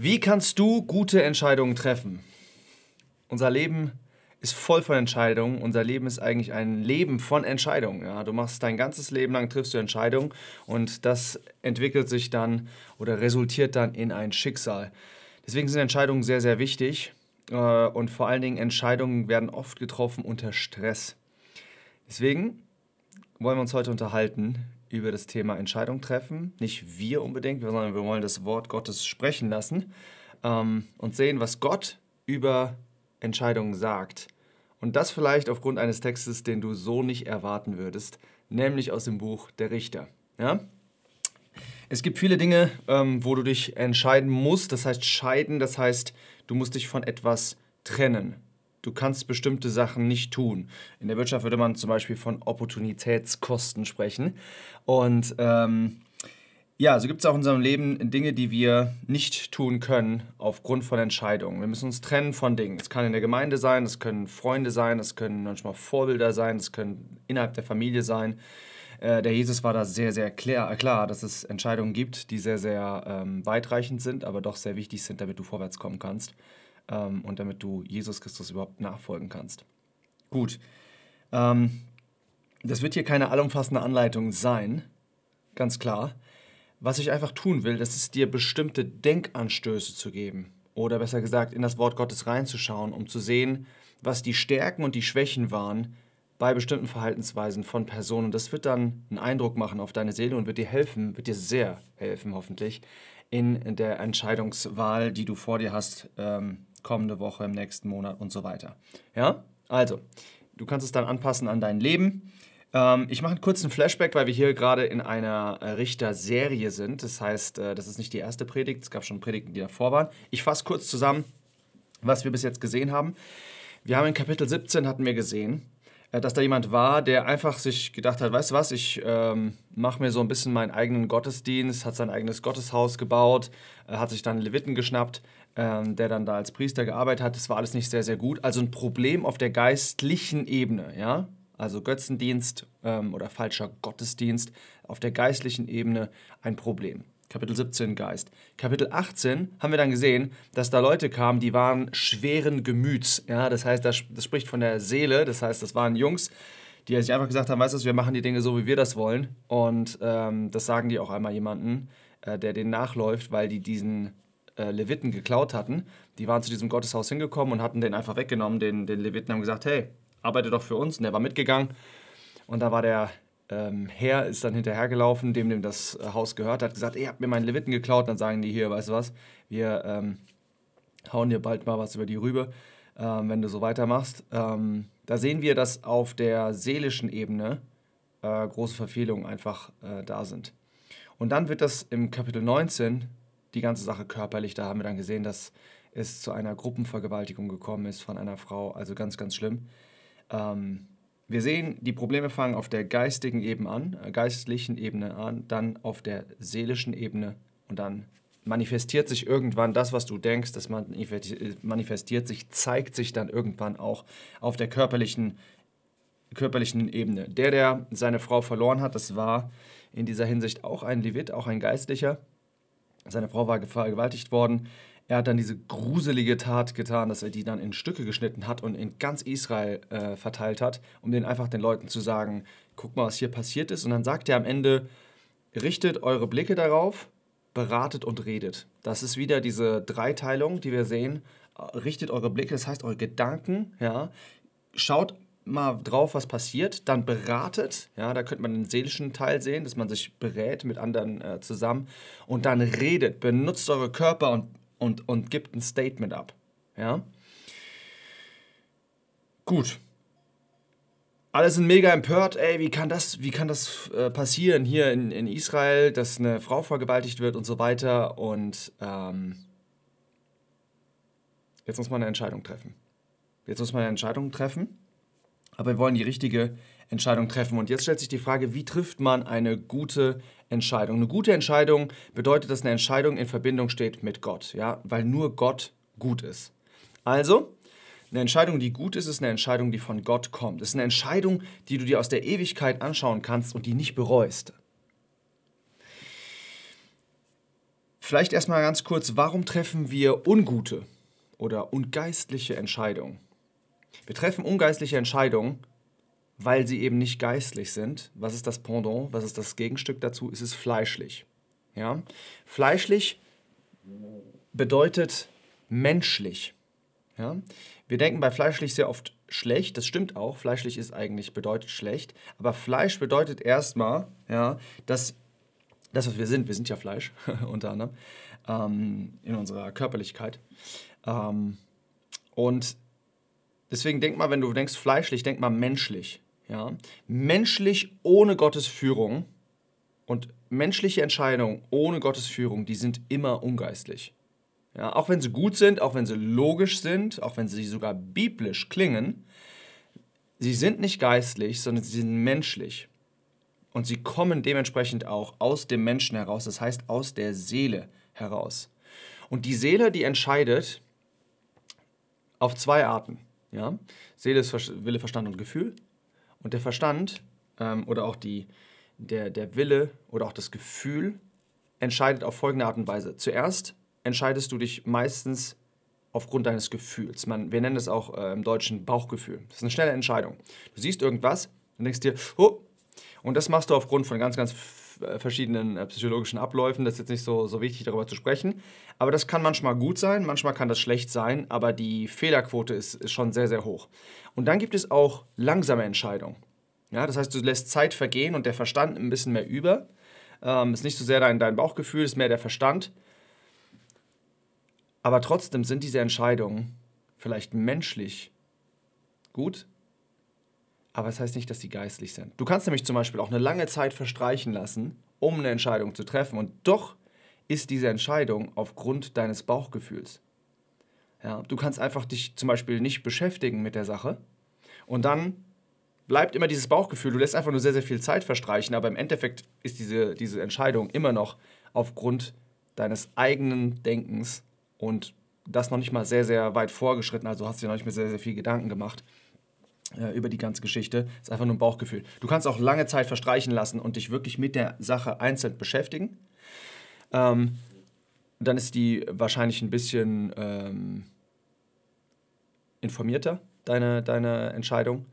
Wie kannst du gute Entscheidungen treffen? Unser Leben ist voll von Entscheidungen. Unser Leben ist eigentlich ein Leben von Entscheidungen. Ja? Du machst dein ganzes Leben lang, triffst du Entscheidungen und das entwickelt sich dann oder resultiert dann in ein Schicksal. Deswegen sind Entscheidungen sehr, sehr wichtig äh, und vor allen Dingen Entscheidungen werden oft getroffen unter Stress. Deswegen wollen wir uns heute unterhalten über das Thema Entscheidung treffen. Nicht wir unbedingt, sondern wir wollen das Wort Gottes sprechen lassen ähm, und sehen, was Gott über Entscheidungen sagt. Und das vielleicht aufgrund eines Textes, den du so nicht erwarten würdest, nämlich aus dem Buch Der Richter. Ja? Es gibt viele Dinge, ähm, wo du dich entscheiden musst. Das heißt scheiden, das heißt, du musst dich von etwas trennen. Du kannst bestimmte Sachen nicht tun. In der Wirtschaft würde man zum Beispiel von Opportunitätskosten sprechen. Und ähm, ja, so gibt es auch in unserem Leben Dinge, die wir nicht tun können aufgrund von Entscheidungen. Wir müssen uns trennen von Dingen. Es kann in der Gemeinde sein, es können Freunde sein, es können manchmal Vorbilder sein, es können innerhalb der Familie sein. Äh, der Jesus war da sehr, sehr klar, klar, dass es Entscheidungen gibt, die sehr, sehr ähm, weitreichend sind, aber doch sehr wichtig sind, damit du vorwärts kommen kannst ähm, und damit du Jesus Christus überhaupt nachfolgen kannst. Gut. Ähm, das wird hier keine allumfassende Anleitung sein, ganz klar. Was ich einfach tun will, das ist dir bestimmte Denkanstöße zu geben. Oder besser gesagt, in das Wort Gottes reinzuschauen, um zu sehen, was die Stärken und die Schwächen waren bei bestimmten Verhaltensweisen von Personen. Das wird dann einen Eindruck machen auf deine Seele und wird dir helfen, wird dir sehr helfen, hoffentlich, in der Entscheidungswahl, die du vor dir hast, ähm, kommende Woche, im nächsten Monat und so weiter. Ja, also, du kannst es dann anpassen an dein Leben. Ähm, ich mache einen kurzen Flashback, weil wir hier gerade in einer Richterserie sind. Das heißt, äh, das ist nicht die erste Predigt, es gab schon Predigten, die davor waren. Ich fasse kurz zusammen, was wir bis jetzt gesehen haben. Wir haben in Kapitel 17 hatten wir gesehen, äh, dass da jemand war, der einfach sich gedacht hat, weißt du was, ich ähm, mache mir so ein bisschen meinen eigenen Gottesdienst, hat sein eigenes Gotteshaus gebaut, äh, hat sich dann Leviten geschnappt, ähm, der dann da als Priester gearbeitet hat. Das war alles nicht sehr, sehr gut. Also ein Problem auf der geistlichen Ebene, ja also Götzendienst ähm, oder falscher Gottesdienst, auf der geistlichen Ebene ein Problem. Kapitel 17 Geist. Kapitel 18 haben wir dann gesehen, dass da Leute kamen, die waren schweren Gemüts. Ja, das heißt, das, das spricht von der Seele. Das heißt, das waren Jungs, die sich einfach gesagt haben, weißt du, wir machen die Dinge so, wie wir das wollen. Und ähm, das sagen die auch einmal jemanden, äh, der denen nachläuft, weil die diesen äh, Leviten geklaut hatten. Die waren zu diesem Gotteshaus hingekommen und hatten den einfach weggenommen. Den, den Leviten haben gesagt, hey, arbeite doch für uns. Und der war mitgegangen. Und da war der ähm, Herr, ist dann hinterhergelaufen, dem dem das Haus gehört, hat gesagt, ihr habt mir meinen Leviten geklaut. Dann sagen die hier, weißt du was, wir ähm, hauen dir bald mal was über die Rübe, ähm, wenn du so weitermachst. Ähm, da sehen wir, dass auf der seelischen Ebene äh, große Verfehlungen einfach äh, da sind. Und dann wird das im Kapitel 19 die ganze Sache körperlich. Da haben wir dann gesehen, dass es zu einer Gruppenvergewaltigung gekommen ist von einer Frau. Also ganz, ganz schlimm. Ähm, wir sehen, die Probleme fangen auf der geistigen Ebene an, äh, geistlichen Ebene an, dann auf der seelischen Ebene und dann manifestiert sich irgendwann das, was du denkst, das manifestiert sich, zeigt sich dann irgendwann auch auf der körperlichen, körperlichen Ebene. Der, der seine Frau verloren hat, das war in dieser Hinsicht auch ein Levit, auch ein Geistlicher. Seine Frau war vergewaltigt worden. Er hat dann diese gruselige Tat getan, dass er die dann in Stücke geschnitten hat und in ganz Israel äh, verteilt hat, um den einfach den Leuten zu sagen, guck mal, was hier passiert ist. Und dann sagt er am Ende, richtet eure Blicke darauf, beratet und redet. Das ist wieder diese Dreiteilung, die wir sehen. Richtet eure Blicke, das heißt eure Gedanken, ja. Schaut mal drauf, was passiert, dann beratet, ja, da könnte man den seelischen Teil sehen, dass man sich berät mit anderen äh, zusammen und dann redet, benutzt eure Körper und und, und gibt ein Statement ab. Ja? Gut. Alle sind mega empört, ey, wie kann das, wie kann das äh, passieren hier in, in Israel, dass eine Frau vergewaltigt wird und so weiter. Und ähm, jetzt muss man eine Entscheidung treffen. Jetzt muss man eine Entscheidung treffen, aber wir wollen die richtige Entscheidung treffen. Und jetzt stellt sich die Frage, wie trifft man eine gute Entscheidung? Eine gute Entscheidung bedeutet, dass eine Entscheidung in Verbindung steht mit Gott, ja, weil nur Gott gut ist. Also, eine Entscheidung, die gut ist, ist eine Entscheidung, die von Gott kommt. Es ist eine Entscheidung, die du dir aus der Ewigkeit anschauen kannst und die nicht bereust. Vielleicht erstmal ganz kurz, warum treffen wir ungute oder ungeistliche Entscheidungen? Wir treffen ungeistliche Entscheidungen, weil sie eben nicht geistlich sind. Was ist das Pendant? Was ist das Gegenstück dazu? Es ist fleischlich. Ja? Fleischlich bedeutet menschlich. Ja? Wir denken bei fleischlich sehr oft schlecht, das stimmt auch, fleischlich ist eigentlich bedeutet schlecht, aber Fleisch bedeutet erstmal, ja, dass das, was wir sind, wir sind ja Fleisch unter anderem, ähm, in unserer Körperlichkeit. Ähm, und deswegen denk mal, wenn du denkst fleischlich, denk mal menschlich. Ja? Menschlich ohne Gottes Führung und menschliche Entscheidungen ohne Gottes Führung, die sind immer ungeistlich. Ja, auch wenn sie gut sind, auch wenn sie logisch sind, auch wenn sie sogar biblisch klingen, sie sind nicht geistlich, sondern sie sind menschlich. Und sie kommen dementsprechend auch aus dem Menschen heraus, das heißt aus der Seele heraus. Und die Seele, die entscheidet auf zwei Arten. Ja? Seele ist Wille, Verstand und Gefühl. Und der Verstand ähm, oder auch die, der, der Wille oder auch das Gefühl entscheidet auf folgende Art und Weise. Zuerst entscheidest du dich meistens aufgrund deines Gefühls. Man, wir nennen das auch äh, im Deutschen Bauchgefühl. Das ist eine schnelle Entscheidung. Du siehst irgendwas und denkst dir, oh, und das machst du aufgrund von ganz, ganz verschiedenen äh, psychologischen Abläufen. Das ist jetzt nicht so, so wichtig, darüber zu sprechen. Aber das kann manchmal gut sein, manchmal kann das schlecht sein, aber die Fehlerquote ist, ist schon sehr, sehr hoch. Und dann gibt es auch langsame Entscheidungen. Ja, das heißt, du lässt Zeit vergehen und der Verstand ein bisschen mehr über. Ähm, ist nicht so sehr dein, dein Bauchgefühl, ist mehr der Verstand. Aber trotzdem sind diese Entscheidungen vielleicht menschlich gut, aber es das heißt nicht, dass sie geistlich sind. Du kannst nämlich zum Beispiel auch eine lange Zeit verstreichen lassen, um eine Entscheidung zu treffen und doch ist diese Entscheidung aufgrund deines Bauchgefühls. Ja, du kannst einfach dich zum Beispiel nicht beschäftigen mit der Sache und dann bleibt immer dieses Bauchgefühl. Du lässt einfach nur sehr, sehr viel Zeit verstreichen, aber im Endeffekt ist diese, diese Entscheidung immer noch aufgrund deines eigenen Denkens und das noch nicht mal sehr, sehr weit vorgeschritten. Also hast du dir noch nicht mehr sehr, sehr viel Gedanken gemacht äh, über die ganze Geschichte. Ist einfach nur ein Bauchgefühl. Du kannst auch lange Zeit verstreichen lassen und dich wirklich mit der Sache einzeln beschäftigen. Ähm, dann ist die wahrscheinlich ein bisschen ähm, informierter, deine, deine Entscheidung.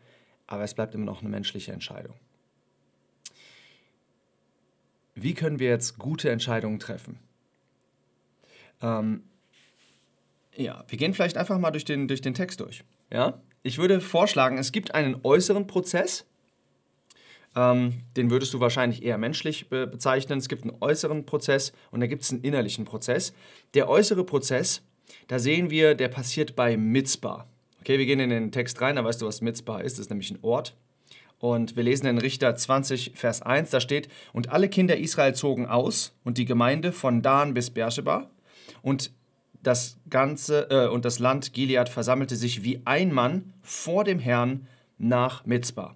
Aber es bleibt immer noch eine menschliche Entscheidung. Wie können wir jetzt gute Entscheidungen treffen? Ähm, ja, wir gehen vielleicht einfach mal durch den, durch den Text durch. Ja? Ich würde vorschlagen, es gibt einen äußeren Prozess, ähm, den würdest du wahrscheinlich eher menschlich be bezeichnen. Es gibt einen äußeren Prozess und da gibt es einen innerlichen Prozess. Der äußere Prozess, da sehen wir, der passiert bei Mitzbah. Okay, wir gehen in den Text rein, da weißt du, was Mitzbah ist. Das ist nämlich ein Ort. Und wir lesen in Richter 20, Vers 1, da steht, und alle Kinder Israel zogen aus und die Gemeinde von Dan bis Beersheba. Und das ganze äh, und das Land Gilead versammelte sich wie ein Mann vor dem Herrn nach Mitzbah.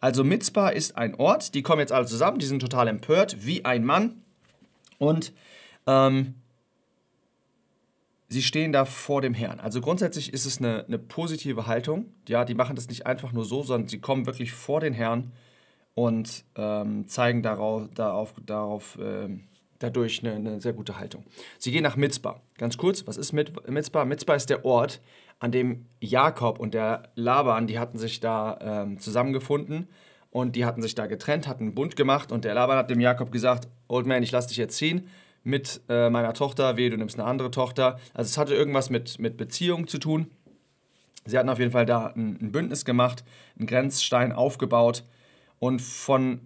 Also Mitzbah ist ein Ort, die kommen jetzt alle zusammen, die sind total empört, wie ein Mann. Und ähm, sie stehen da vor dem Herrn. Also grundsätzlich ist es eine, eine, positive Haltung. Ja, die machen das nicht einfach nur so, sondern sie kommen wirklich vor den Herrn und ähm, zeigen darauf, darauf, darauf ähm, dadurch eine, eine, sehr gute Haltung. Sie gehen nach Mitzbah. Ganz kurz, was ist Mitzbah? Mitzbah ist der Ort, an dem Jakob und der Laban, die hatten sich da ähm, zusammengefunden und die hatten sich da getrennt, hatten einen Bund gemacht und der Laban hat dem Jakob gesagt, Old Man, ich lass dich jetzt ziehen mit äh, meiner Tochter, weh, du nimmst eine andere Tochter. Also es hatte irgendwas mit, mit Beziehung zu tun. Sie hatten auf jeden Fall da ein, ein Bündnis gemacht, einen Grenzstein aufgebaut und von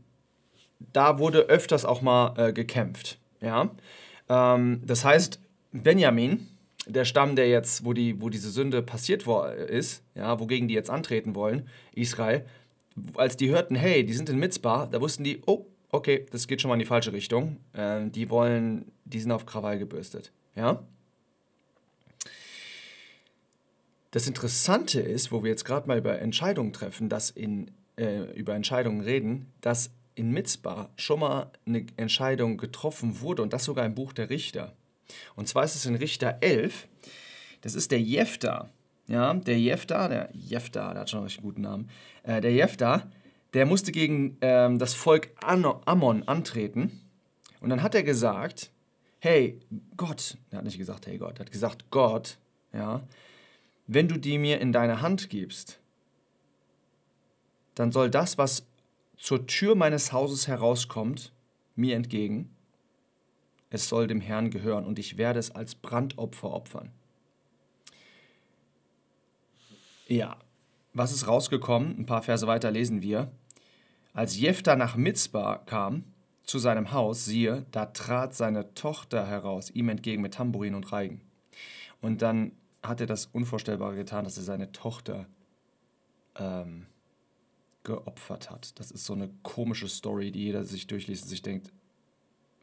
da wurde öfters auch mal äh, gekämpft. Ja? Ähm, das heißt, Benjamin, der Stamm, der jetzt, wo, die, wo diese Sünde passiert ist, ja, wogegen die jetzt antreten wollen, Israel, als die hörten, hey, die sind in Mitzbah, da wussten die, oh, okay, das geht schon mal in die falsche Richtung. Äh, die wollen, die sind auf Krawall gebürstet. Ja? Das Interessante ist, wo wir jetzt gerade mal über Entscheidungen treffen, dass in, äh, über Entscheidungen reden, dass in Mitzbah schon mal eine Entscheidung getroffen wurde und das sogar im Buch der Richter. Und zwar ist es in Richter 11, das ist der Jefta. Ja, der Jefta, der Jefta, der hat schon einen richtig guten Namen. Äh, der Jefta, der musste gegen ähm, das Volk Ammon antreten. Und dann hat er gesagt, hey Gott, er hat nicht gesagt, hey Gott, er hat gesagt, Gott, ja, wenn du die mir in deine Hand gibst, dann soll das, was zur Tür meines Hauses herauskommt, mir entgegen, es soll dem Herrn gehören und ich werde es als Brandopfer opfern. Ja, was ist rausgekommen? Ein paar Verse weiter lesen wir. Als Jephtha nach Mitzbah kam, zu seinem Haus, siehe, da trat seine Tochter heraus, ihm entgegen mit Tambourin und Reigen. Und dann hat er das Unvorstellbare getan, dass er seine Tochter ähm, geopfert hat. Das ist so eine komische Story, die jeder sich durchliest und sich denkt,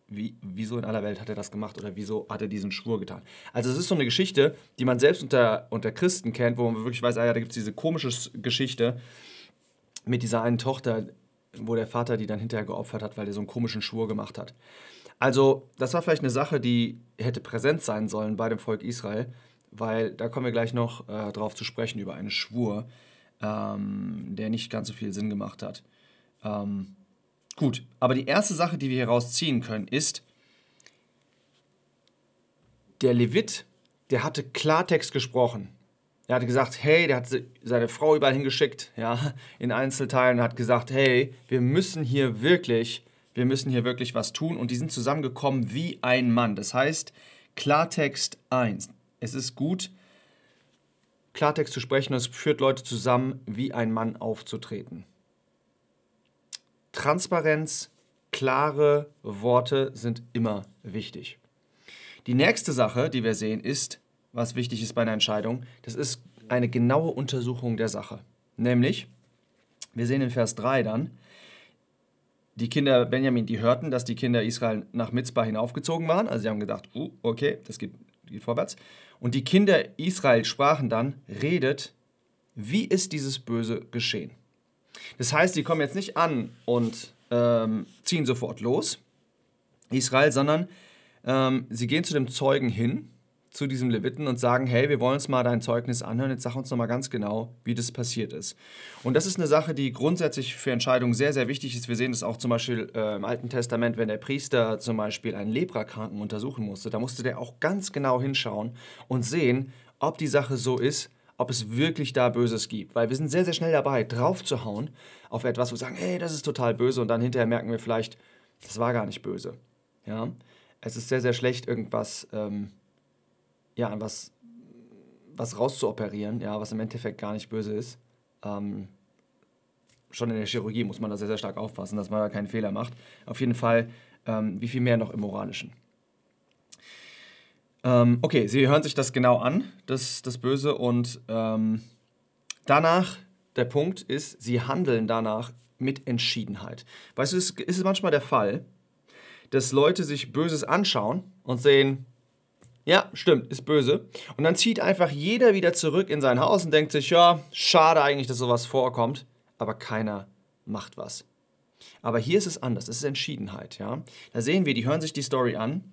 wie, wieso in aller Welt hat er das gemacht oder wieso hat er diesen Schwur getan? Also es ist so eine Geschichte, die man selbst unter, unter Christen kennt, wo man wirklich weiß, ah ja, da gibt es diese komische Geschichte mit dieser einen Tochter, wo der Vater die dann hinterher geopfert hat, weil er so einen komischen Schwur gemacht hat. Also das war vielleicht eine Sache, die hätte präsent sein sollen bei dem Volk Israel, weil da kommen wir gleich noch äh, drauf zu sprechen über einen Schwur, ähm, der nicht ganz so viel Sinn gemacht hat. Ähm, Gut, aber die erste Sache, die wir hier rausziehen können, ist, der Levit, der hatte Klartext gesprochen. Er hatte gesagt, hey, der hat seine Frau überall hingeschickt, ja, in Einzelteilen und hat gesagt, hey, wir müssen hier wirklich, wir müssen hier wirklich was tun und die sind zusammengekommen wie ein Mann. Das heißt, Klartext 1. Es ist gut, Klartext zu sprechen und es führt Leute zusammen, wie ein Mann aufzutreten. Transparenz, klare Worte sind immer wichtig. Die nächste Sache, die wir sehen, ist, was wichtig ist bei einer Entscheidung, das ist eine genaue Untersuchung der Sache. Nämlich, wir sehen in Vers 3 dann, die Kinder Benjamin, die hörten, dass die Kinder Israel nach Mitzbah hinaufgezogen waren. Also sie haben gedacht, uh, okay, das geht, geht vorwärts. Und die Kinder Israel sprachen dann, redet, wie ist dieses Böse geschehen? Das heißt, die kommen jetzt nicht an und ähm, ziehen sofort los, Israel, sondern ähm, sie gehen zu dem Zeugen hin, zu diesem Leviten und sagen, hey, wir wollen uns mal dein Zeugnis anhören, jetzt sag uns nochmal ganz genau, wie das passiert ist. Und das ist eine Sache, die grundsätzlich für Entscheidungen sehr, sehr wichtig ist. Wir sehen das auch zum Beispiel äh, im Alten Testament, wenn der Priester zum Beispiel einen Leprakranken untersuchen musste, da musste der auch ganz genau hinschauen und sehen, ob die Sache so ist, ob es wirklich da Böses gibt. Weil wir sind sehr, sehr schnell dabei, draufzuhauen auf etwas, wo wir sagen, hey, das ist total böse und dann hinterher merken wir vielleicht, das war gar nicht böse. Ja? Es ist sehr, sehr schlecht, irgendwas, ähm, ja, was, was rauszuoperieren, ja, was im Endeffekt gar nicht böse ist. Ähm, schon in der Chirurgie muss man da sehr, sehr stark aufpassen, dass man da keinen Fehler macht. Auf jeden Fall, ähm, wie viel mehr noch im Moralischen. Ähm, okay, sie hören sich das genau an, das, das Böse, und ähm, danach, der Punkt ist, sie handeln danach mit Entschiedenheit. Weißt du, es ist manchmal der Fall, dass Leute sich Böses anschauen und sehen, ja, stimmt, ist böse. Und dann zieht einfach jeder wieder zurück in sein Haus und denkt sich, ja, schade eigentlich, dass sowas vorkommt, aber keiner macht was. Aber hier ist es anders, es ist Entschiedenheit, ja. Da sehen wir, die hören sich die Story an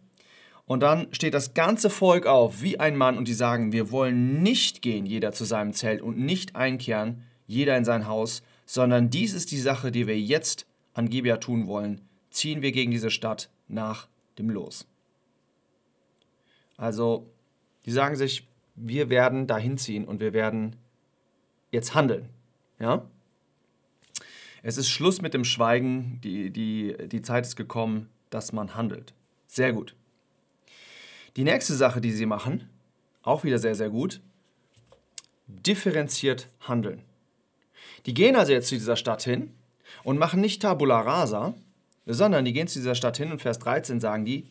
und dann steht das ganze Volk auf wie ein Mann und die sagen, wir wollen nicht gehen, jeder zu seinem Zelt und nicht einkehren, jeder in sein Haus, sondern dies ist die Sache, die wir jetzt an Gibea tun wollen. Ziehen wir gegen diese Stadt nach dem Los. Also, die sagen sich, wir werden dahin ziehen und wir werden jetzt handeln. Ja? Es ist Schluss mit dem Schweigen, die, die, die Zeit ist gekommen, dass man handelt. Sehr gut. Die nächste Sache, die sie machen, auch wieder sehr, sehr gut, differenziert handeln. Die gehen also jetzt zu dieser Stadt hin und machen nicht Tabula Rasa, sondern die gehen zu dieser Stadt hin und Vers 13 sagen die,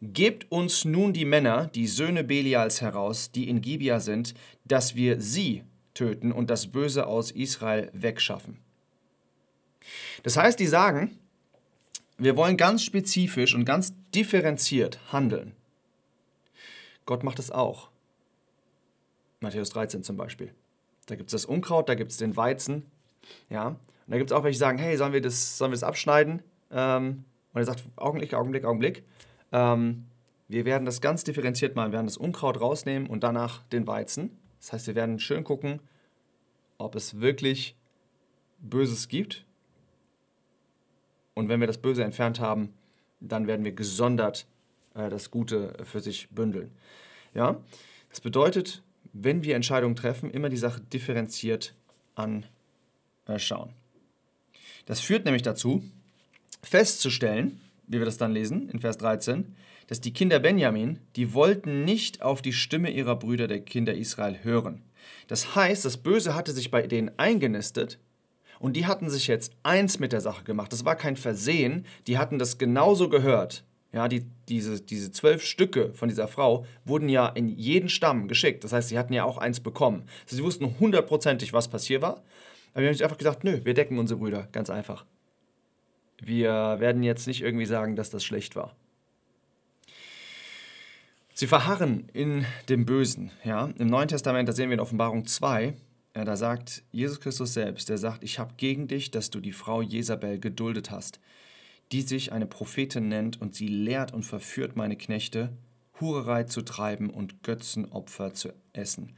Gebt uns nun die Männer, die Söhne Belials heraus, die in Gibia sind, dass wir sie töten und das Böse aus Israel wegschaffen. Das heißt, die sagen, wir wollen ganz spezifisch und ganz differenziert handeln. Gott macht es auch. Matthäus 13 zum Beispiel. Da gibt es das Unkraut, da gibt es den Weizen. Ja? Und da gibt es auch welche, die sagen, hey, sollen wir das, sollen wir das abschneiden? Ähm, und er sagt, Augenblick, Augenblick, Augenblick. Ähm, wir werden das ganz differenziert machen. Wir werden das Unkraut rausnehmen und danach den Weizen. Das heißt, wir werden schön gucken, ob es wirklich Böses gibt. Und wenn wir das Böse entfernt haben, dann werden wir gesondert äh, das Gute für sich bündeln. Ja? Das bedeutet, wenn wir Entscheidungen treffen, immer die Sache differenziert anschauen. Das führt nämlich dazu, festzustellen, wie wir das dann lesen in Vers 13, dass die Kinder Benjamin, die wollten nicht auf die Stimme ihrer Brüder der Kinder Israel hören. Das heißt, das Böse hatte sich bei denen eingenistet und die hatten sich jetzt eins mit der Sache gemacht. Das war kein Versehen, die hatten das genauso gehört. Ja, die, diese, diese zwölf Stücke von dieser Frau wurden ja in jeden Stamm geschickt. Das heißt, sie hatten ja auch eins bekommen. Also sie wussten hundertprozentig, was passiert war. Aber wir haben sich einfach gesagt, nö, wir decken unsere Brüder, ganz einfach. Wir werden jetzt nicht irgendwie sagen, dass das schlecht war. Sie verharren in dem Bösen. Ja? Im Neuen Testament, da sehen wir in Offenbarung 2, ja, da sagt Jesus Christus selbst, der sagt, ich habe gegen dich, dass du die Frau Jezabel geduldet hast, die sich eine Prophetin nennt und sie lehrt und verführt meine Knechte, Hurerei zu treiben und Götzenopfer zu essen.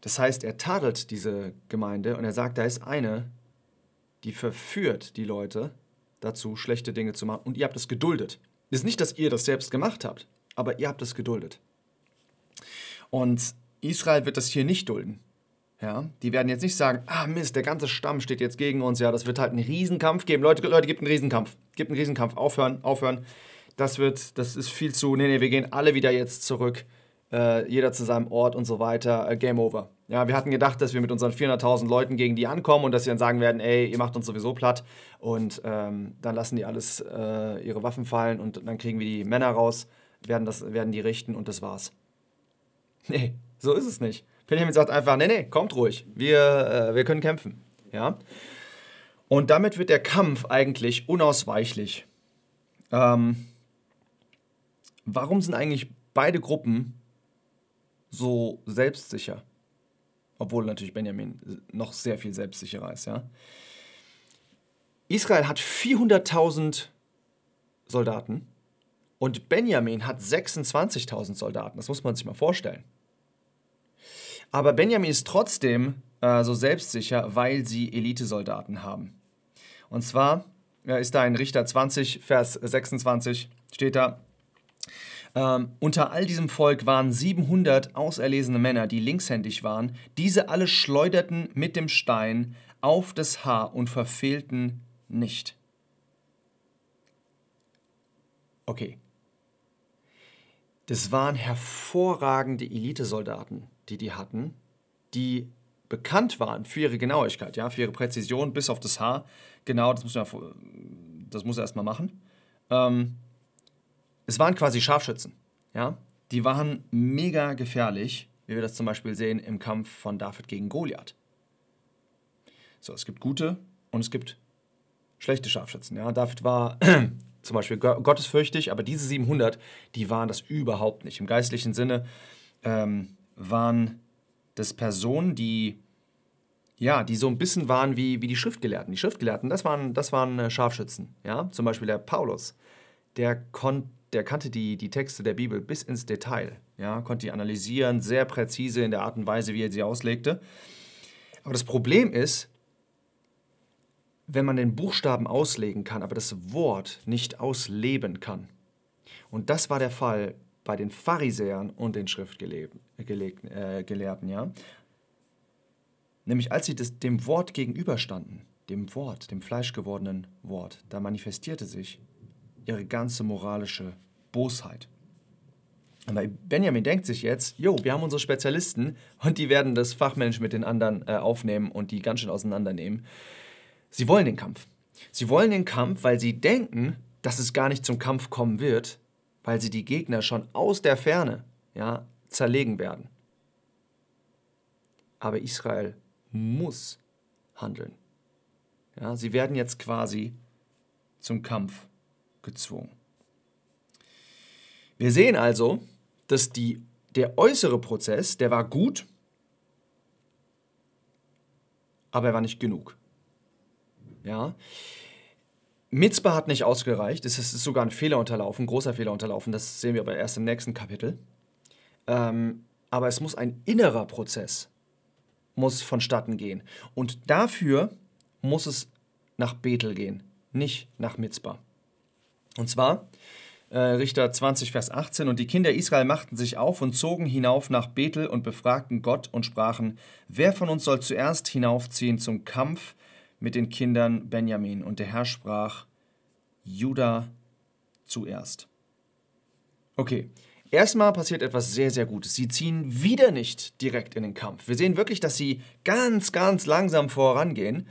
Das heißt, er tadelt diese Gemeinde und er sagt, da ist eine, die verführt die Leute dazu, schlechte Dinge zu machen und ihr habt es geduldet. Ist nicht, dass ihr das selbst gemacht habt, aber ihr habt es geduldet. Und Israel wird das hier nicht dulden. Ja, die werden jetzt nicht sagen, ah Mist, der ganze Stamm steht jetzt gegen uns, ja, das wird halt einen Riesenkampf geben. Leute, Leute, gibt einen Riesenkampf. Gibt einen Riesenkampf. Aufhören, aufhören. Das wird, das ist viel zu, nee, nee, wir gehen alle wieder jetzt zurück. Äh, jeder zu seinem Ort und so weiter. Äh, Game over. Ja, wir hatten gedacht, dass wir mit unseren 400.000 Leuten gegen die ankommen und dass sie dann sagen werden, ey, ihr macht uns sowieso platt. Und ähm, dann lassen die alles äh, ihre Waffen fallen und dann kriegen wir die Männer raus, werden, das, werden die richten und das war's. Nee, so ist es nicht. Benjamin sagt einfach, nee, nee, kommt ruhig, wir, äh, wir können kämpfen. Ja? Und damit wird der Kampf eigentlich unausweichlich. Ähm, warum sind eigentlich beide Gruppen so selbstsicher? Obwohl natürlich Benjamin noch sehr viel selbstsicherer ist. Ja? Israel hat 400.000 Soldaten und Benjamin hat 26.000 Soldaten. Das muss man sich mal vorstellen. Aber Benjamin ist trotzdem äh, so selbstsicher, weil sie Elitesoldaten haben. Und zwar ist da in Richter 20, Vers 26, steht da, ähm, unter all diesem Volk waren 700 auserlesene Männer, die linkshändig waren. Diese alle schleuderten mit dem Stein auf das Haar und verfehlten nicht. Okay. Das waren hervorragende Elitesoldaten die die hatten, die bekannt waren für ihre Genauigkeit, ja, für ihre Präzision bis auf das Haar. Genau, das muss, man, das muss er erstmal machen. Ähm, es waren quasi Scharfschützen, ja. Die waren mega gefährlich, wie wir das zum Beispiel sehen im Kampf von David gegen Goliath. So, es gibt gute und es gibt schlechte Scharfschützen. Ja. David war zum Beispiel gottesfürchtig, aber diese 700, die waren das überhaupt nicht. Im geistlichen Sinne ähm, waren das Personen, die ja, die so ein bisschen waren wie, wie die Schriftgelehrten. Die Schriftgelehrten, das waren, das waren äh, Scharfschützen. Ja? Zum Beispiel der Paulus, der, kon, der kannte die, die Texte der Bibel bis ins Detail, ja? konnte die analysieren, sehr präzise in der Art und Weise, wie er sie auslegte. Aber das Problem ist, wenn man den Buchstaben auslegen kann, aber das Wort nicht ausleben kann. Und das war der Fall bei den Pharisäern und den Schriftgelehrten, äh, ja? Nämlich als sie das, dem Wort gegenüberstanden, dem Wort, dem fleischgewordenen Wort, da manifestierte sich ihre ganze moralische Bosheit. Aber Benjamin denkt sich jetzt, jo, wir haben unsere Spezialisten und die werden das Fachmensch mit den anderen äh, aufnehmen und die ganz schön auseinandernehmen. Sie wollen den Kampf. Sie wollen den Kampf, weil sie denken, dass es gar nicht zum Kampf kommen wird, weil sie die Gegner schon aus der Ferne ja, zerlegen werden. Aber Israel muss handeln. Ja, sie werden jetzt quasi zum Kampf gezwungen. Wir sehen also, dass die, der äußere Prozess, der war gut, aber er war nicht genug. Ja, Mitzbah hat nicht ausgereicht. Es ist sogar ein Fehler unterlaufen, ein großer Fehler unterlaufen. Das sehen wir aber erst im nächsten Kapitel. Ähm, aber es muss ein innerer Prozess muss vonstatten gehen. Und dafür muss es nach Bethel gehen, nicht nach Mitzbah. Und zwar äh, Richter 20, Vers 18. Und die Kinder Israel machten sich auf und zogen hinauf nach Bethel und befragten Gott und sprachen, wer von uns soll zuerst hinaufziehen zum Kampf mit den Kindern Benjamin? Und der Herr sprach, Judah zuerst. Okay, erstmal passiert etwas sehr, sehr Gutes. Sie ziehen wieder nicht direkt in den Kampf. Wir sehen wirklich, dass sie ganz, ganz langsam vorangehen.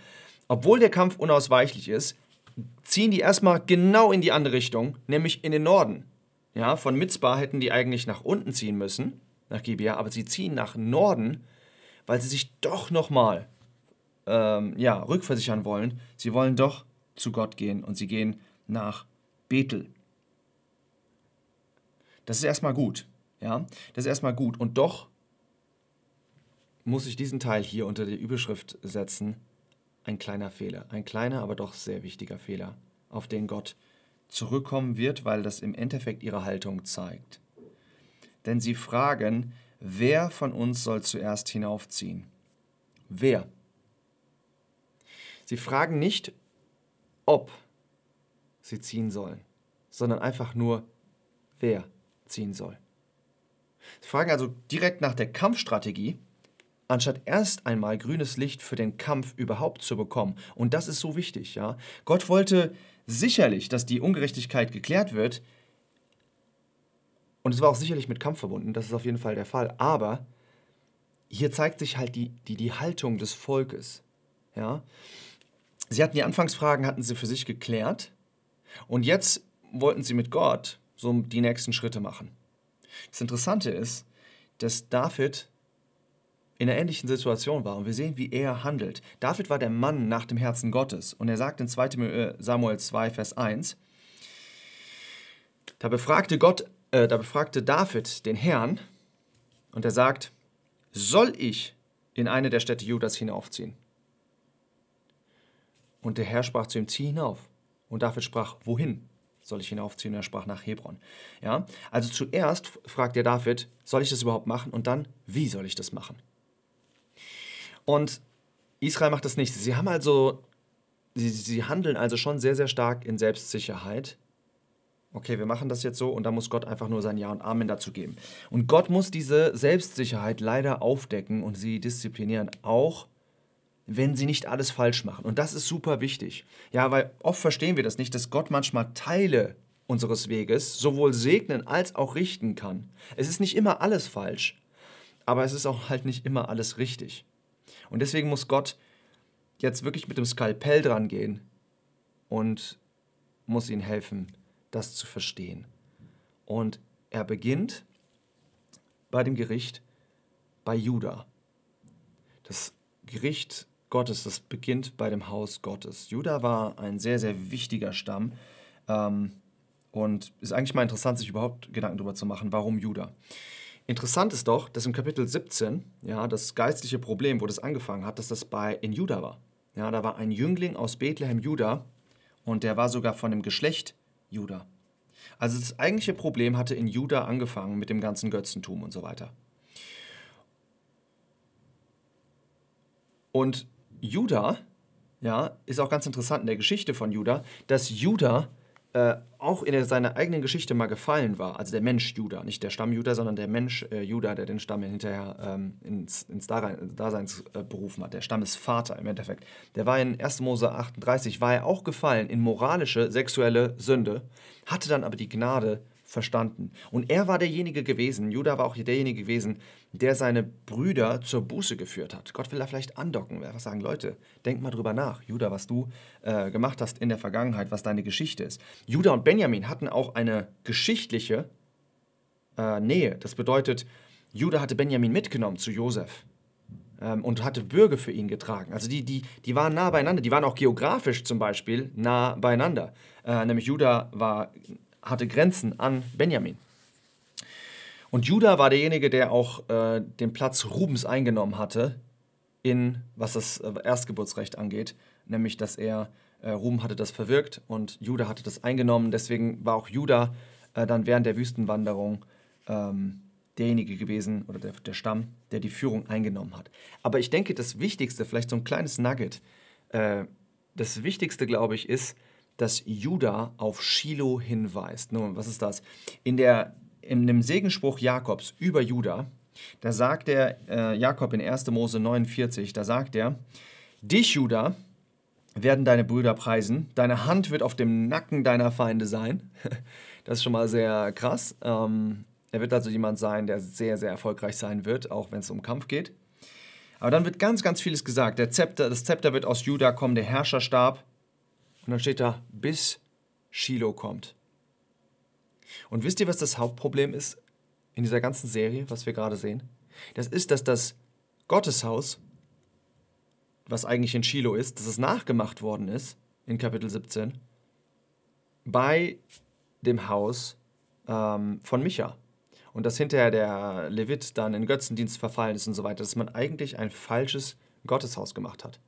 Obwohl der Kampf unausweichlich ist, ziehen die erstmal genau in die andere Richtung, nämlich in den Norden. Ja, von Mitzbah hätten die eigentlich nach unten ziehen müssen, nach Gibea, aber sie ziehen nach Norden, weil sie sich doch nochmal ähm, ja, rückversichern wollen. Sie wollen doch zu Gott gehen und sie gehen nach Bethel. Das ist erstmal gut. Ja, das ist erstmal gut. Und doch muss ich diesen Teil hier unter die Überschrift setzen. Ein kleiner Fehler. Ein kleiner, aber doch sehr wichtiger Fehler, auf den Gott zurückkommen wird, weil das im Endeffekt ihre Haltung zeigt. Denn sie fragen, wer von uns soll zuerst hinaufziehen? Wer? Sie fragen nicht, ob sie ziehen sollen, sondern einfach nur, wer ziehen soll. Sie fragen also direkt nach der Kampfstrategie, anstatt erst einmal grünes Licht für den Kampf überhaupt zu bekommen. Und das ist so wichtig, ja. Gott wollte sicherlich, dass die Ungerechtigkeit geklärt wird. Und es war auch sicherlich mit Kampf verbunden, das ist auf jeden Fall der Fall. Aber hier zeigt sich halt die, die, die Haltung des Volkes. Ja? Sie hatten die Anfangsfragen, hatten sie für sich geklärt. Und jetzt wollten sie mit Gott so die nächsten Schritte machen. Das Interessante ist, dass David in einer ähnlichen Situation war und wir sehen, wie er handelt. David war der Mann nach dem Herzen Gottes und er sagt in 2 äh, Samuel 2, Vers 1, da befragte, Gott, äh, da befragte David den Herrn und er sagt, soll ich in eine der Städte Judas hinaufziehen? Und der Herr sprach zu ihm, zieh hinauf. Und David sprach, wohin? soll ich hinaufziehen? Er sprach nach Hebron. Ja? Also zuerst fragt der David, soll ich das überhaupt machen? Und dann, wie soll ich das machen? Und Israel macht das nicht. Sie haben also, sie, sie handeln also schon sehr, sehr stark in Selbstsicherheit. Okay, wir machen das jetzt so und da muss Gott einfach nur sein Ja und Amen dazu geben. Und Gott muss diese Selbstsicherheit leider aufdecken und sie disziplinieren, auch wenn sie nicht alles falsch machen. Und das ist super wichtig. Ja, weil oft verstehen wir das nicht, dass Gott manchmal Teile unseres Weges sowohl segnen als auch richten kann. Es ist nicht immer alles falsch, aber es ist auch halt nicht immer alles richtig. Und deswegen muss Gott jetzt wirklich mit dem Skalpell dran gehen und muss ihnen helfen, das zu verstehen. Und er beginnt bei dem Gericht bei Juda. Das Gericht Gottes, das beginnt bei dem Haus Gottes. Juda war ein sehr, sehr wichtiger Stamm. Ähm, und ist eigentlich mal interessant, sich überhaupt Gedanken darüber zu machen, warum Juda. Interessant ist doch, dass im Kapitel 17, ja, das geistliche Problem, wo das angefangen hat, dass das bei in Juda war. Ja, da war ein Jüngling aus Bethlehem, Juda, und der war sogar von dem Geschlecht Juda. Also das eigentliche Problem hatte in Juda angefangen mit dem ganzen Götzentum und so weiter. Und Judah, ja, ist auch ganz interessant in der Geschichte von Judah, dass Judah äh, auch in seiner eigenen Geschichte mal gefallen war. Also der Mensch Judah, nicht der Stamm Judah, sondern der Mensch äh, Judah, der den Stamm hinterher ähm, ins, ins Daseins äh, berufen hat. Der Stammesvater im Endeffekt. Der war in 1. Mose 38, war er auch gefallen in moralische, sexuelle Sünde, hatte dann aber die Gnade verstanden. Und er war derjenige gewesen, Judah war auch derjenige gewesen, der seine Brüder zur Buße geführt hat. Gott will da vielleicht andocken, einfach sagen, Leute, denk mal drüber nach, Judah, was du äh, gemacht hast in der Vergangenheit, was deine Geschichte ist. Judah und Benjamin hatten auch eine geschichtliche äh, Nähe. Das bedeutet, Judah hatte Benjamin mitgenommen zu Josef ähm, und hatte Bürger für ihn getragen. Also die, die, die waren nah beieinander, die waren auch geografisch zum Beispiel nah beieinander. Äh, nämlich Judah war hatte Grenzen an Benjamin. Und Judah war derjenige, der auch äh, den Platz Rubens eingenommen hatte, in was das äh, Erstgeburtsrecht angeht, nämlich dass er, äh, Ruben hatte das verwirkt und Judah hatte das eingenommen. Deswegen war auch Judah äh, dann während der Wüstenwanderung ähm, derjenige gewesen oder der, der, Stamm, der die Führung eingenommen hat. Aber ich denke, das Wichtigste, vielleicht so ein kleines Nugget, äh, das Wichtigste, glaube ich, ist, dass Juda auf Shiloh hinweist. Nun, was ist das? In, der, in dem Segenspruch Jakobs über Juda, da sagt der äh, Jakob in 1. Mose 49, da sagt er, dich, Juda, werden deine Brüder preisen, deine Hand wird auf dem Nacken deiner Feinde sein. Das ist schon mal sehr krass. Ähm, er wird also jemand sein, der sehr, sehr erfolgreich sein wird, auch wenn es um Kampf geht. Aber dann wird ganz, ganz vieles gesagt. Der Zepter, das Zepter wird aus Juda kommen, der Herrscherstab. Und dann steht da, bis Shiloh kommt. Und wisst ihr, was das Hauptproblem ist in dieser ganzen Serie, was wir gerade sehen? Das ist, dass das Gotteshaus, was eigentlich in Shiloh ist, dass es nachgemacht worden ist in Kapitel 17 bei dem Haus ähm, von Micha und dass hinterher der Levit dann in Götzendienst verfallen ist und so weiter, dass man eigentlich ein falsches Gotteshaus gemacht hat.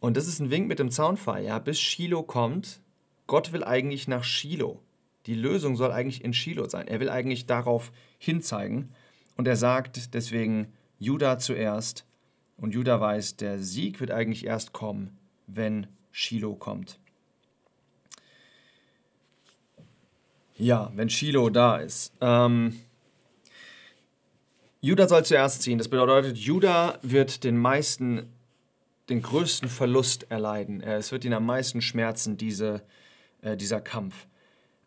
Und das ist ein Wink mit dem Zaunfall, ja, bis Shiloh kommt. Gott will eigentlich nach Shiloh. Die Lösung soll eigentlich in Shiloh sein. Er will eigentlich darauf hinzeigen. Und er sagt deswegen Judah zuerst. Und Judah weiß, der Sieg wird eigentlich erst kommen, wenn Shiloh kommt. Ja, wenn Shiloh da ist. Ähm, Judah soll zuerst ziehen. Das bedeutet, Judah wird den meisten, den größten Verlust erleiden. Es wird ihn am meisten schmerzen, diese, äh, dieser Kampf.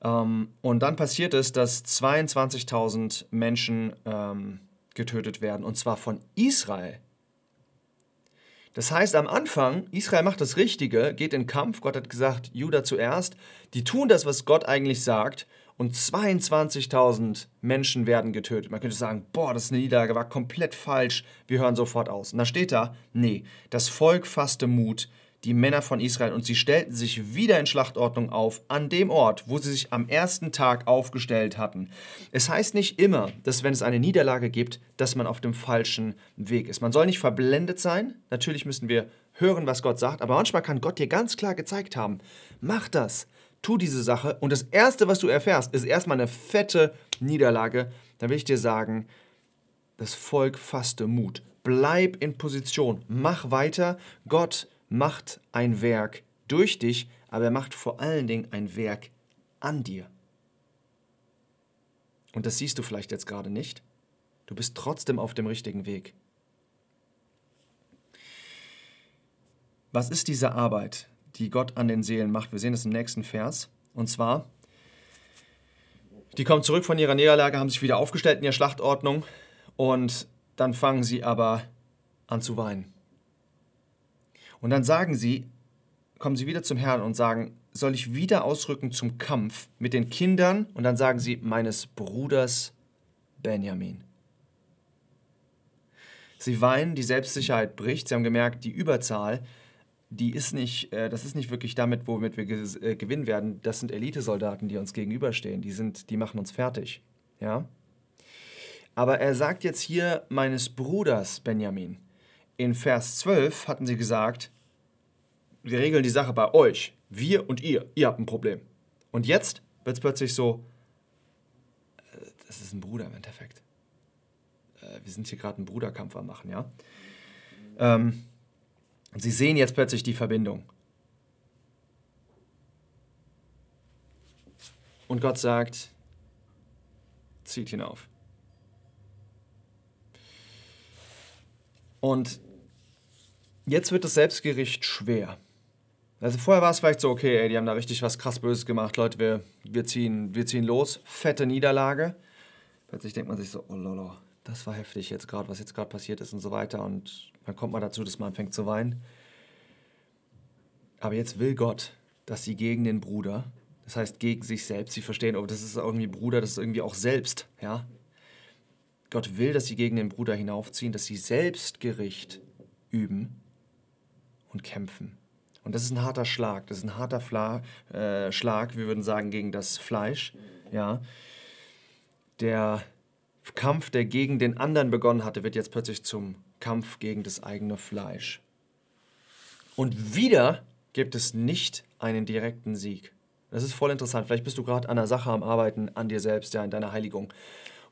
Ähm, und dann passiert es, dass 22.000 Menschen ähm, getötet werden, und zwar von Israel. Das heißt, am Anfang, Israel macht das Richtige, geht in Kampf. Gott hat gesagt, Judah zuerst. Die tun das, was Gott eigentlich sagt und 22.000 Menschen werden getötet. Man könnte sagen, boah, das ist eine Niederlage, war komplett falsch, wir hören sofort aus. Und da steht da, nee, das Volk fasste Mut, die Männer von Israel, und sie stellten sich wieder in Schlachtordnung auf, an dem Ort, wo sie sich am ersten Tag aufgestellt hatten. Es heißt nicht immer, dass wenn es eine Niederlage gibt, dass man auf dem falschen Weg ist. Man soll nicht verblendet sein, natürlich müssen wir hören, was Gott sagt, aber manchmal kann Gott dir ganz klar gezeigt haben, mach das, tu diese Sache und das Erste, was du erfährst, ist erstmal eine fette Niederlage. Dann will ich dir sagen, das Volk fasste Mut. Bleib in Position, mach weiter. Gott macht ein Werk durch dich, aber er macht vor allen Dingen ein Werk an dir. Und das siehst du vielleicht jetzt gerade nicht. Du bist trotzdem auf dem richtigen Weg. Was ist diese Arbeit? Die Gott an den Seelen macht. Wir sehen es im nächsten Vers. Und zwar, die kommen zurück von ihrer Niederlage, haben sich wieder aufgestellt in ihrer Schlachtordnung und dann fangen sie aber an zu weinen. Und dann sagen sie, kommen sie wieder zum Herrn und sagen, soll ich wieder ausrücken zum Kampf mit den Kindern? Und dann sagen sie, meines Bruders Benjamin. Sie weinen, die Selbstsicherheit bricht. Sie haben gemerkt, die Überzahl die ist nicht, äh, das ist nicht wirklich damit, womit wir äh, gewinnen werden. Das sind Elitesoldaten, die uns gegenüberstehen. Die, sind, die machen uns fertig. Ja? Aber er sagt jetzt hier meines Bruders Benjamin. In Vers 12 hatten sie gesagt, wir regeln die Sache bei euch. Wir und ihr. Ihr habt ein Problem. Und jetzt wird es plötzlich so, äh, das ist ein Bruder im Endeffekt. Äh, wir sind hier gerade einen Bruderkampf am machen, ja. Ähm, und sie sehen jetzt plötzlich die Verbindung. Und Gott sagt, zieht hinauf. Und jetzt wird das Selbstgericht schwer. Also vorher war es vielleicht so, okay, ey, die haben da richtig was krass Böses gemacht, Leute, wir, wir, ziehen, wir ziehen los, fette Niederlage. Plötzlich denkt man sich so, oh lolo, das war heftig jetzt gerade, was jetzt gerade passiert ist und so weiter. Und dann kommt man dazu, dass man anfängt zu weinen. Aber jetzt will Gott, dass sie gegen den Bruder, das heißt gegen sich selbst, sie verstehen, oh, das ist irgendwie Bruder, das ist irgendwie auch selbst, ja. Gott will, dass sie gegen den Bruder hinaufziehen, dass sie Selbstgericht üben und kämpfen. Und das ist ein harter Schlag, das ist ein harter Fla äh, Schlag, wir würden sagen, gegen das Fleisch, ja. Der Kampf, der gegen den anderen begonnen hatte, wird jetzt plötzlich zum Kampf gegen das eigene Fleisch. Und wieder gibt es nicht einen direkten Sieg. Das ist voll interessant. Vielleicht bist du gerade an einer Sache am Arbeiten, an dir selbst, ja, in deiner Heiligung.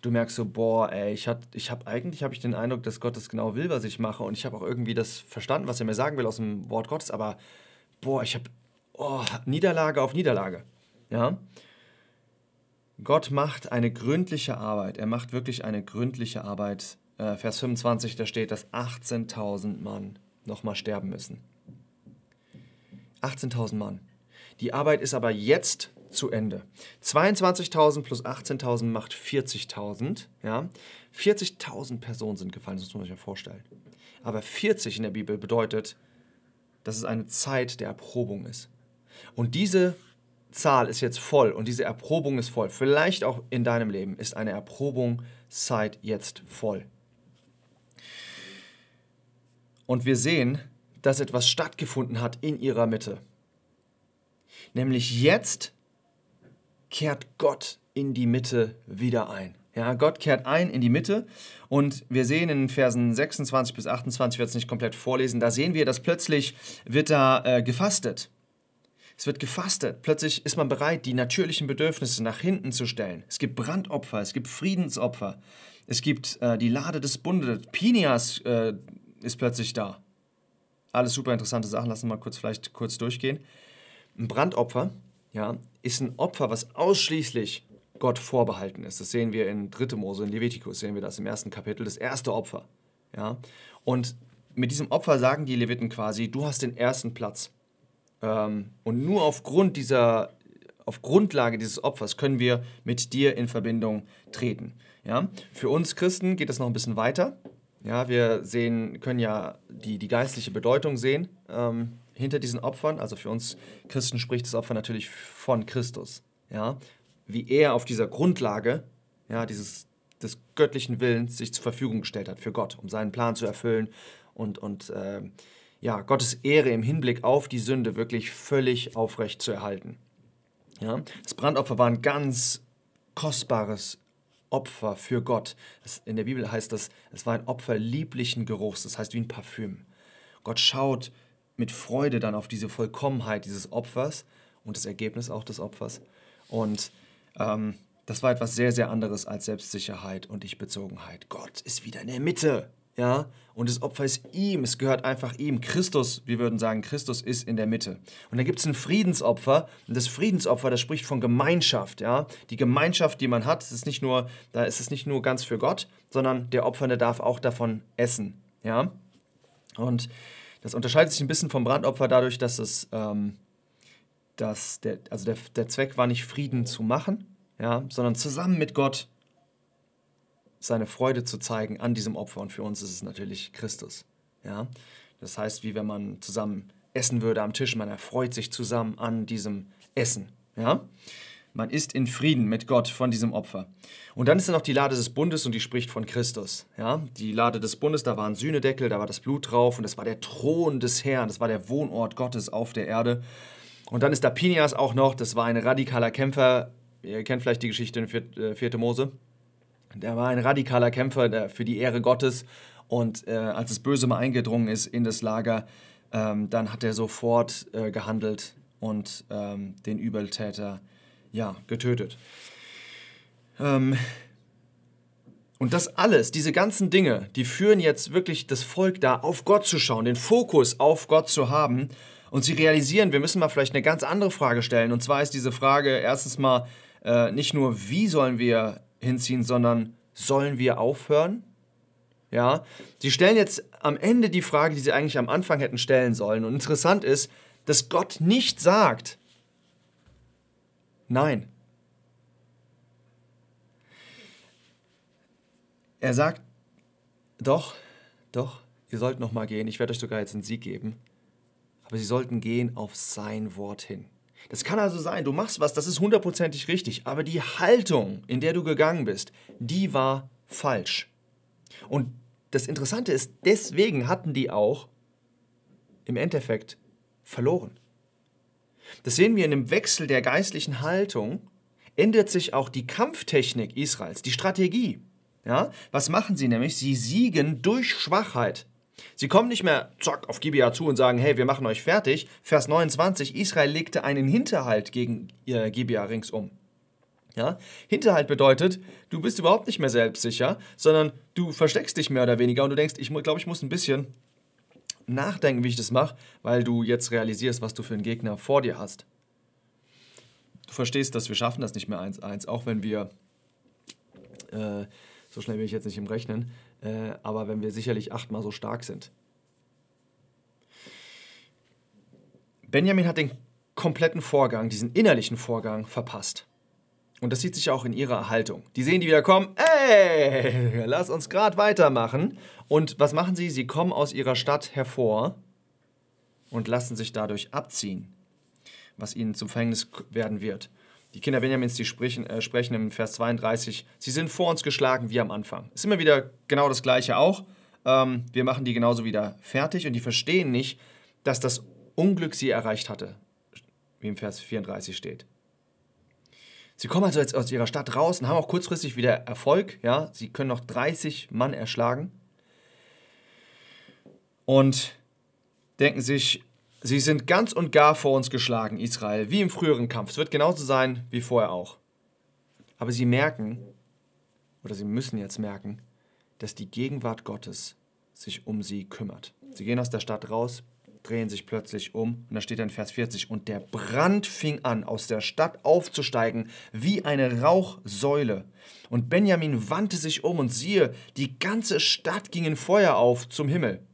Du merkst so, boah, ey, ich, hat, ich habe eigentlich habe ich den Eindruck, dass Gott das genau will, was ich mache. Und ich habe auch irgendwie das verstanden, was er mir sagen will aus dem Wort Gottes. Aber boah, ich habe oh, Niederlage auf Niederlage. Ja? Gott macht eine gründliche Arbeit. Er macht wirklich eine gründliche Arbeit. Äh, Vers 25, da steht, dass 18.000 Mann nochmal sterben müssen. 18.000 Mann. Die Arbeit ist aber jetzt zu Ende. 22.000 plus 18.000 macht 40.000. Ja? 40.000 Personen sind gefallen, das muss man sich ja vorstellen. Aber 40 in der Bibel bedeutet, dass es eine Zeit der Erprobung ist. Und diese Zahl ist jetzt voll und diese Erprobung ist voll. Vielleicht auch in deinem Leben ist eine Erprobungszeit jetzt voll. Und wir sehen, dass etwas stattgefunden hat in ihrer Mitte. Nämlich jetzt kehrt Gott in die Mitte wieder ein. Ja, Gott kehrt ein in die Mitte und wir sehen in Versen 26 bis 28, ich werde es nicht komplett vorlesen, da sehen wir, dass plötzlich wird da äh, gefastet. Es wird gefastet. Plötzlich ist man bereit, die natürlichen Bedürfnisse nach hinten zu stellen. Es gibt Brandopfer, es gibt Friedensopfer, es gibt äh, die Lade des Bundes. Pinias äh, ist plötzlich da. Alles super interessante Sachen. Lassen wir mal kurz vielleicht kurz durchgehen. Ein Brandopfer ja, ist ein Opfer, was ausschließlich Gott vorbehalten ist. Das sehen wir in 3. Mose, in Levitikus, sehen wir das im ersten Kapitel, das erste Opfer. Ja? Und mit diesem Opfer sagen die Leviten quasi, du hast den ersten Platz. Ähm, und nur aufgrund dieser, auf Grundlage dieses Opfers können wir mit dir in Verbindung treten. Ja? Für uns Christen geht es noch ein bisschen weiter. Ja, wir sehen, können ja die, die geistliche Bedeutung sehen ähm, hinter diesen Opfern. Also für uns Christen spricht das Opfer natürlich von Christus. Ja? Wie er auf dieser Grundlage ja, dieses, des göttlichen Willens sich zur Verfügung gestellt hat für Gott, um seinen Plan zu erfüllen und, und äh, ja, Gottes Ehre im Hinblick auf die Sünde wirklich völlig aufrecht zu erhalten. Ja? Das Brandopfer war ein ganz kostbares Opfer für Gott. Das, in der Bibel heißt das, es war ein Opfer lieblichen Geruchs, das heißt wie ein Parfüm. Gott schaut mit Freude dann auf diese Vollkommenheit dieses Opfers und das Ergebnis auch des Opfers. Und ähm, das war etwas sehr, sehr anderes als Selbstsicherheit und Ich-Bezogenheit. Gott ist wieder in der Mitte ja, und das Opfer ist ihm, es gehört einfach ihm. Christus, wir würden sagen, Christus ist in der Mitte. Und dann gibt es ein Friedensopfer, und das Friedensopfer, das spricht von Gemeinschaft, ja. Die Gemeinschaft, die man hat, ist nicht nur, da ist es nicht nur ganz für Gott, sondern der Opfernde darf auch davon essen, ja. Und das unterscheidet sich ein bisschen vom Brandopfer dadurch, dass es, ähm, dass der, also der, der Zweck war nicht Frieden zu machen, ja, sondern zusammen mit Gott seine Freude zu zeigen an diesem Opfer. Und für uns ist es natürlich Christus. Ja? Das heißt, wie wenn man zusammen essen würde am Tisch, man erfreut sich zusammen an diesem Essen. Ja? Man ist in Frieden mit Gott von diesem Opfer. Und dann ist da noch die Lade des Bundes und die spricht von Christus. Ja? Die Lade des Bundes, da war ein Sühnedeckel, da war das Blut drauf und das war der Thron des Herrn, das war der Wohnort Gottes auf der Erde. Und dann ist da Pinias auch noch, das war ein radikaler Kämpfer. Ihr kennt vielleicht die Geschichte in 4. Äh, Mose. Der war ein radikaler Kämpfer für die Ehre Gottes. Und äh, als das Böse mal eingedrungen ist in das Lager, ähm, dann hat er sofort äh, gehandelt und ähm, den Übeltäter ja, getötet. Ähm, und das alles, diese ganzen Dinge, die führen jetzt wirklich das Volk da, auf Gott zu schauen, den Fokus auf Gott zu haben. Und sie realisieren, wir müssen mal vielleicht eine ganz andere Frage stellen. Und zwar ist diese Frage erstens mal äh, nicht nur, wie sollen wir hinziehen, sondern sollen wir aufhören? Ja, sie stellen jetzt am Ende die Frage, die sie eigentlich am Anfang hätten stellen sollen. Und interessant ist, dass Gott nicht sagt, nein. Er sagt, doch, doch, ihr sollt noch mal gehen. Ich werde euch sogar jetzt einen Sieg geben. Aber sie sollten gehen auf sein Wort hin. Das kann also sein, du machst was, das ist hundertprozentig richtig, aber die Haltung, in der du gegangen bist, die war falsch. Und das Interessante ist, deswegen hatten die auch im Endeffekt verloren. Das sehen wir in dem Wechsel der geistlichen Haltung, ändert sich auch die Kampftechnik Israels, die Strategie. Ja? Was machen sie nämlich? Sie siegen durch Schwachheit. Sie kommen nicht mehr zack auf Gibea zu und sagen, hey, wir machen euch fertig. Vers 29, Israel legte einen Hinterhalt gegen äh, Gibea ringsum. Ja? Hinterhalt bedeutet, du bist überhaupt nicht mehr selbstsicher, sondern du versteckst dich mehr oder weniger und du denkst, ich glaube, ich muss ein bisschen nachdenken, wie ich das mache, weil du jetzt realisierst, was du für einen Gegner vor dir hast. Du verstehst, dass wir schaffen das nicht mehr 1-1, auch wenn wir, äh, so schnell bin ich jetzt nicht im Rechnen, äh, aber wenn wir sicherlich achtmal so stark sind. Benjamin hat den kompletten Vorgang, diesen innerlichen Vorgang verpasst. Und das sieht sich auch in ihrer Haltung. Die sehen die wieder kommen, ey, lass uns gerade weitermachen. Und was machen sie? Sie kommen aus ihrer Stadt hervor und lassen sich dadurch abziehen, was ihnen zum Verhängnis werden wird. Die Kinder Benjamins, die sprechen, äh, sprechen im Vers 32, sie sind vor uns geschlagen wie am Anfang. Ist immer wieder genau das Gleiche auch. Ähm, wir machen die genauso wieder fertig und die verstehen nicht, dass das Unglück sie erreicht hatte, wie im Vers 34 steht. Sie kommen also jetzt aus ihrer Stadt raus und haben auch kurzfristig wieder Erfolg. Ja? Sie können noch 30 Mann erschlagen und denken sich, sie sind ganz und gar vor uns geschlagen, Israel, wie im früheren Kampf. Es wird genauso sein wie vorher auch. Aber sie merken, oder sie müssen jetzt merken, dass die Gegenwart Gottes sich um sie kümmert. Sie gehen aus der Stadt raus, drehen sich plötzlich um und da steht dann Vers 40 und der Brand fing an, aus der Stadt aufzusteigen wie eine Rauchsäule. Und Benjamin wandte sich um und siehe, die ganze Stadt ging in Feuer auf zum Himmel.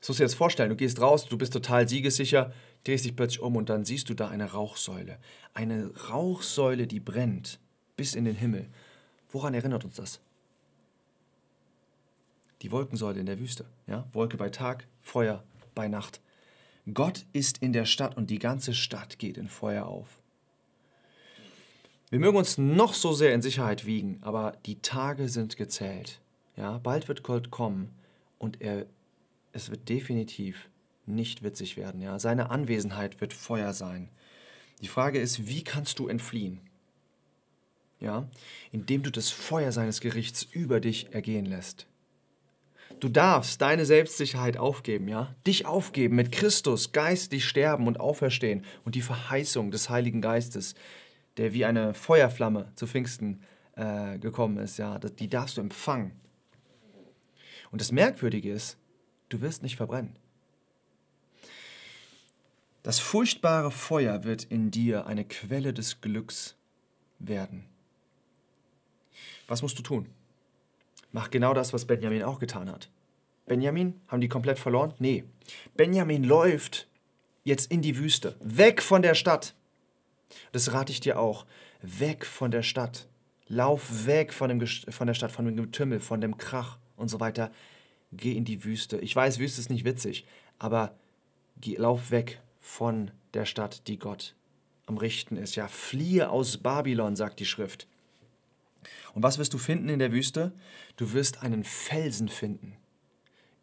Das musst du dir jetzt vorstellen, du gehst raus, du bist total siegessicher, drehst dich plötzlich um und dann siehst du da eine Rauchsäule. Eine Rauchsäule, die brennt bis in den Himmel. Woran erinnert uns das? Die Wolkensäule in der Wüste. Ja? Wolke bei Tag, Feuer bei Nacht. Gott ist in der Stadt und die ganze Stadt geht in Feuer auf. Wir mögen uns noch so sehr in Sicherheit wiegen, aber die Tage sind gezählt. Ja, bald wird Gott kommen und er, es wird definitiv nicht witzig werden. Ja, seine Anwesenheit wird Feuer sein. Die Frage ist, wie kannst du entfliehen? Ja, indem du das Feuer seines Gerichts über dich ergehen lässt. Du darfst deine Selbstsicherheit aufgeben, ja? Dich aufgeben, mit Christus geistlich sterben und auferstehen und die Verheißung des Heiligen Geistes, der wie eine Feuerflamme zu Pfingsten äh, gekommen ist, ja, die darfst du empfangen. Und das Merkwürdige ist, du wirst nicht verbrennen. Das furchtbare Feuer wird in dir eine Quelle des Glücks werden. Was musst du tun? Mach genau das, was Benjamin auch getan hat. Benjamin, haben die komplett verloren? Nee. Benjamin läuft jetzt in die Wüste, weg von der Stadt. Das rate ich dir auch. Weg von der Stadt. Lauf weg von, dem, von der Stadt, von dem Getümmel, von dem Krach und so weiter. Geh in die Wüste. Ich weiß, Wüste ist nicht witzig, aber geh, lauf weg von der Stadt, die Gott am Richten ist. Ja, fliehe aus Babylon, sagt die Schrift. Und was wirst du finden in der Wüste? Du wirst einen Felsen finden.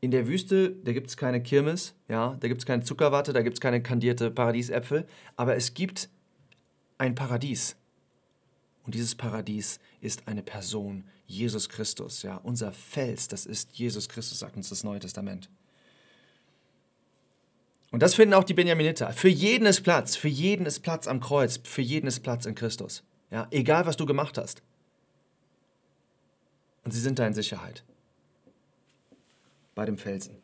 In der Wüste, da gibt es keine Kirmes, ja, da gibt es keine Zuckerwatte, da gibt es keine kandierte Paradiesäpfel, aber es gibt ein Paradies. Und dieses Paradies ist eine Person, Jesus Christus, ja, unser Fels, das ist Jesus Christus, sagt uns das Neue Testament. Und das finden auch die Benjaminiter. Für jeden ist Platz, für jeden ist Platz am Kreuz, für jeden ist Platz in Christus. Ja, egal was du gemacht hast und sie sind da in Sicherheit. Bei dem Felsen.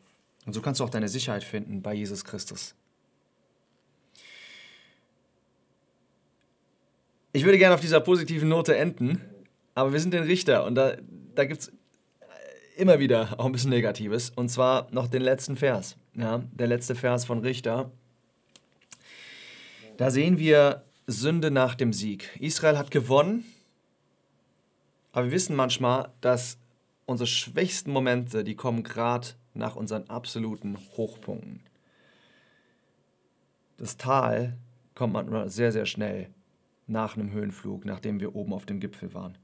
Und so kannst du auch deine Sicherheit finden bei Jesus Christus. Ich würde gerne auf dieser positiven Note enden, aber wir sind den Richter und da, da gibt es immer wieder auch ein bisschen Negatives. Und zwar noch den letzten Vers. Ja, der letzte Vers von Richter. Da sehen wir Sünde nach dem Sieg. Israel hat gewonnen, aber wir wissen manchmal, dass unsere schwächsten Momente, die kommen gerade nach unseren absoluten Hochpunkten. Das Tal kommt manchmal sehr, sehr schnell nach einem Höhenflug, nachdem wir oben auf dem Gipfel waren.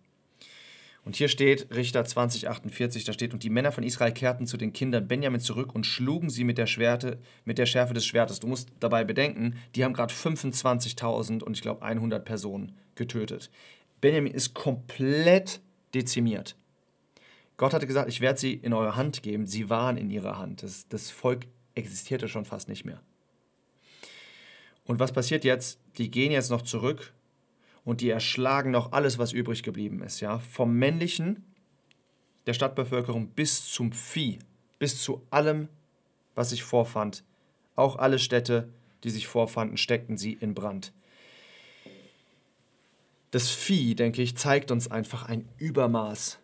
Und hier steht Richter 2048, da steht, und die Männer von Israel kehrten zu den Kindern Benjamin zurück und schlugen sie mit der, Schwerte, mit der Schärfe des Schwertes. Du musst dabei bedenken, die haben gerade 25.000 und ich glaube 100 Personen getötet. Benjamin ist komplett dezimiert. Gott hatte gesagt, ich werde sie in eure Hand geben. Sie waren in ihrer Hand. Das, das Volk existierte schon fast nicht mehr. Und was passiert jetzt? Die gehen jetzt noch zurück und die erschlagen noch alles, was übrig geblieben ist. Ja? Vom männlichen der Stadtbevölkerung bis zum Vieh. bis zu allem, was sich vorfand. Auch alle Städte, die sich vorfanden, steckten sie in Brand. Das Vieh, denke ich, zeigt uns einfach ein Übermaß,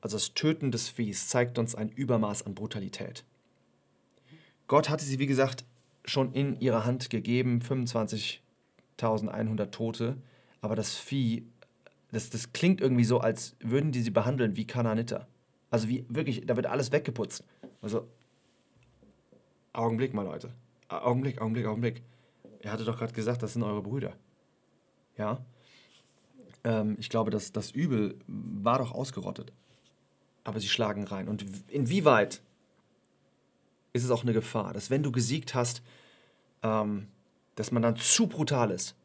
also das Töten des Viehs zeigt uns ein Übermaß an Brutalität. Gott hatte sie, wie gesagt, schon in ihre Hand gegeben, 25.100 Tote, aber das Vieh, das, das klingt irgendwie so, als würden die sie behandeln wie Kananiter. Also wie wirklich, da wird alles weggeputzt. Also, Augenblick mal, Leute. Augenblick, Augenblick, Augenblick. Er hatte doch gerade gesagt, das sind eure Brüder. Ja? Ähm, ich glaube, das, das Übel war doch ausgerottet. Aber sie schlagen rein. Und inwieweit ist es auch eine Gefahr, dass wenn du gesiegt hast, ähm, dass man dann zu brutal ist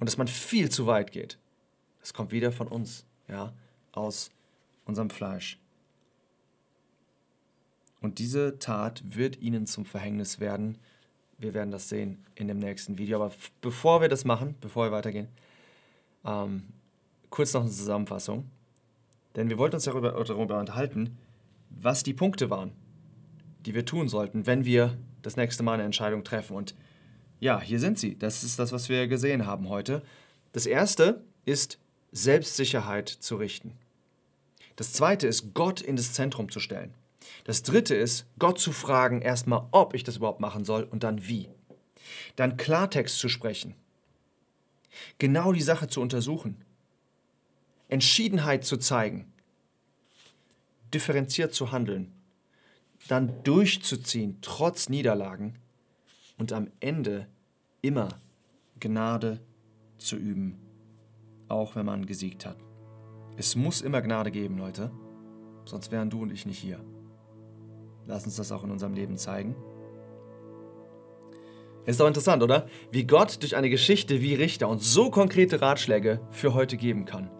und dass man viel zu weit geht. Das kommt wieder von uns, ja, aus unserem Fleisch. Und diese Tat wird ihnen zum Verhängnis werden. Wir werden das sehen in dem nächsten Video. Aber bevor wir das machen, bevor wir weitergehen, ähm, kurz noch eine Zusammenfassung. Denn wir wollten uns darüber, darüber unterhalten, was die Punkte waren, die wir tun sollten, wenn wir das nächste Mal eine Entscheidung treffen. Und ja, hier sind sie. Das ist das, was wir gesehen haben heute. Das erste ist Selbstsicherheit zu richten. Das zweite ist Gott in das Zentrum zu stellen. Das dritte ist, Gott zu fragen, erstmal, ob ich das überhaupt machen soll und dann wie. Dann Klartext zu sprechen. Genau die Sache zu untersuchen. Entschiedenheit zu zeigen. Differenziert zu handeln. Dann durchzuziehen, trotz Niederlagen. Und am Ende immer Gnade zu üben, auch wenn man gesiegt hat. Es muss immer Gnade geben, Leute. Sonst wären du und ich nicht hier. Lass uns das auch in unserem Leben zeigen. Ist doch interessant, oder? Wie Gott durch eine Geschichte wie Richter uns so konkrete Ratschläge für heute geben kann.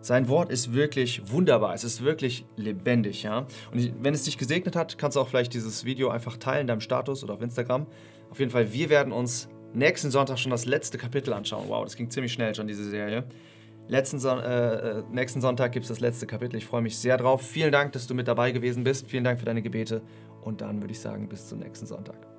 Sein Wort ist wirklich wunderbar, es ist wirklich lebendig, ja. Und wenn es dich gesegnet hat, kannst du auch vielleicht dieses Video einfach teilen in deinem Status oder auf Instagram. Auf jeden Fall, wir werden uns nächsten Sonntag schon das letzte Kapitel anschauen. Wow, das ging ziemlich schnell schon, diese Serie. Letzten Son äh, äh, nächsten Sonntag gibt es das letzte Kapitel. Ich freue mich sehr drauf. Vielen Dank, dass du mit dabei gewesen bist. Vielen Dank für deine Gebete. Und dann würde ich sagen, bis zum nächsten Sonntag.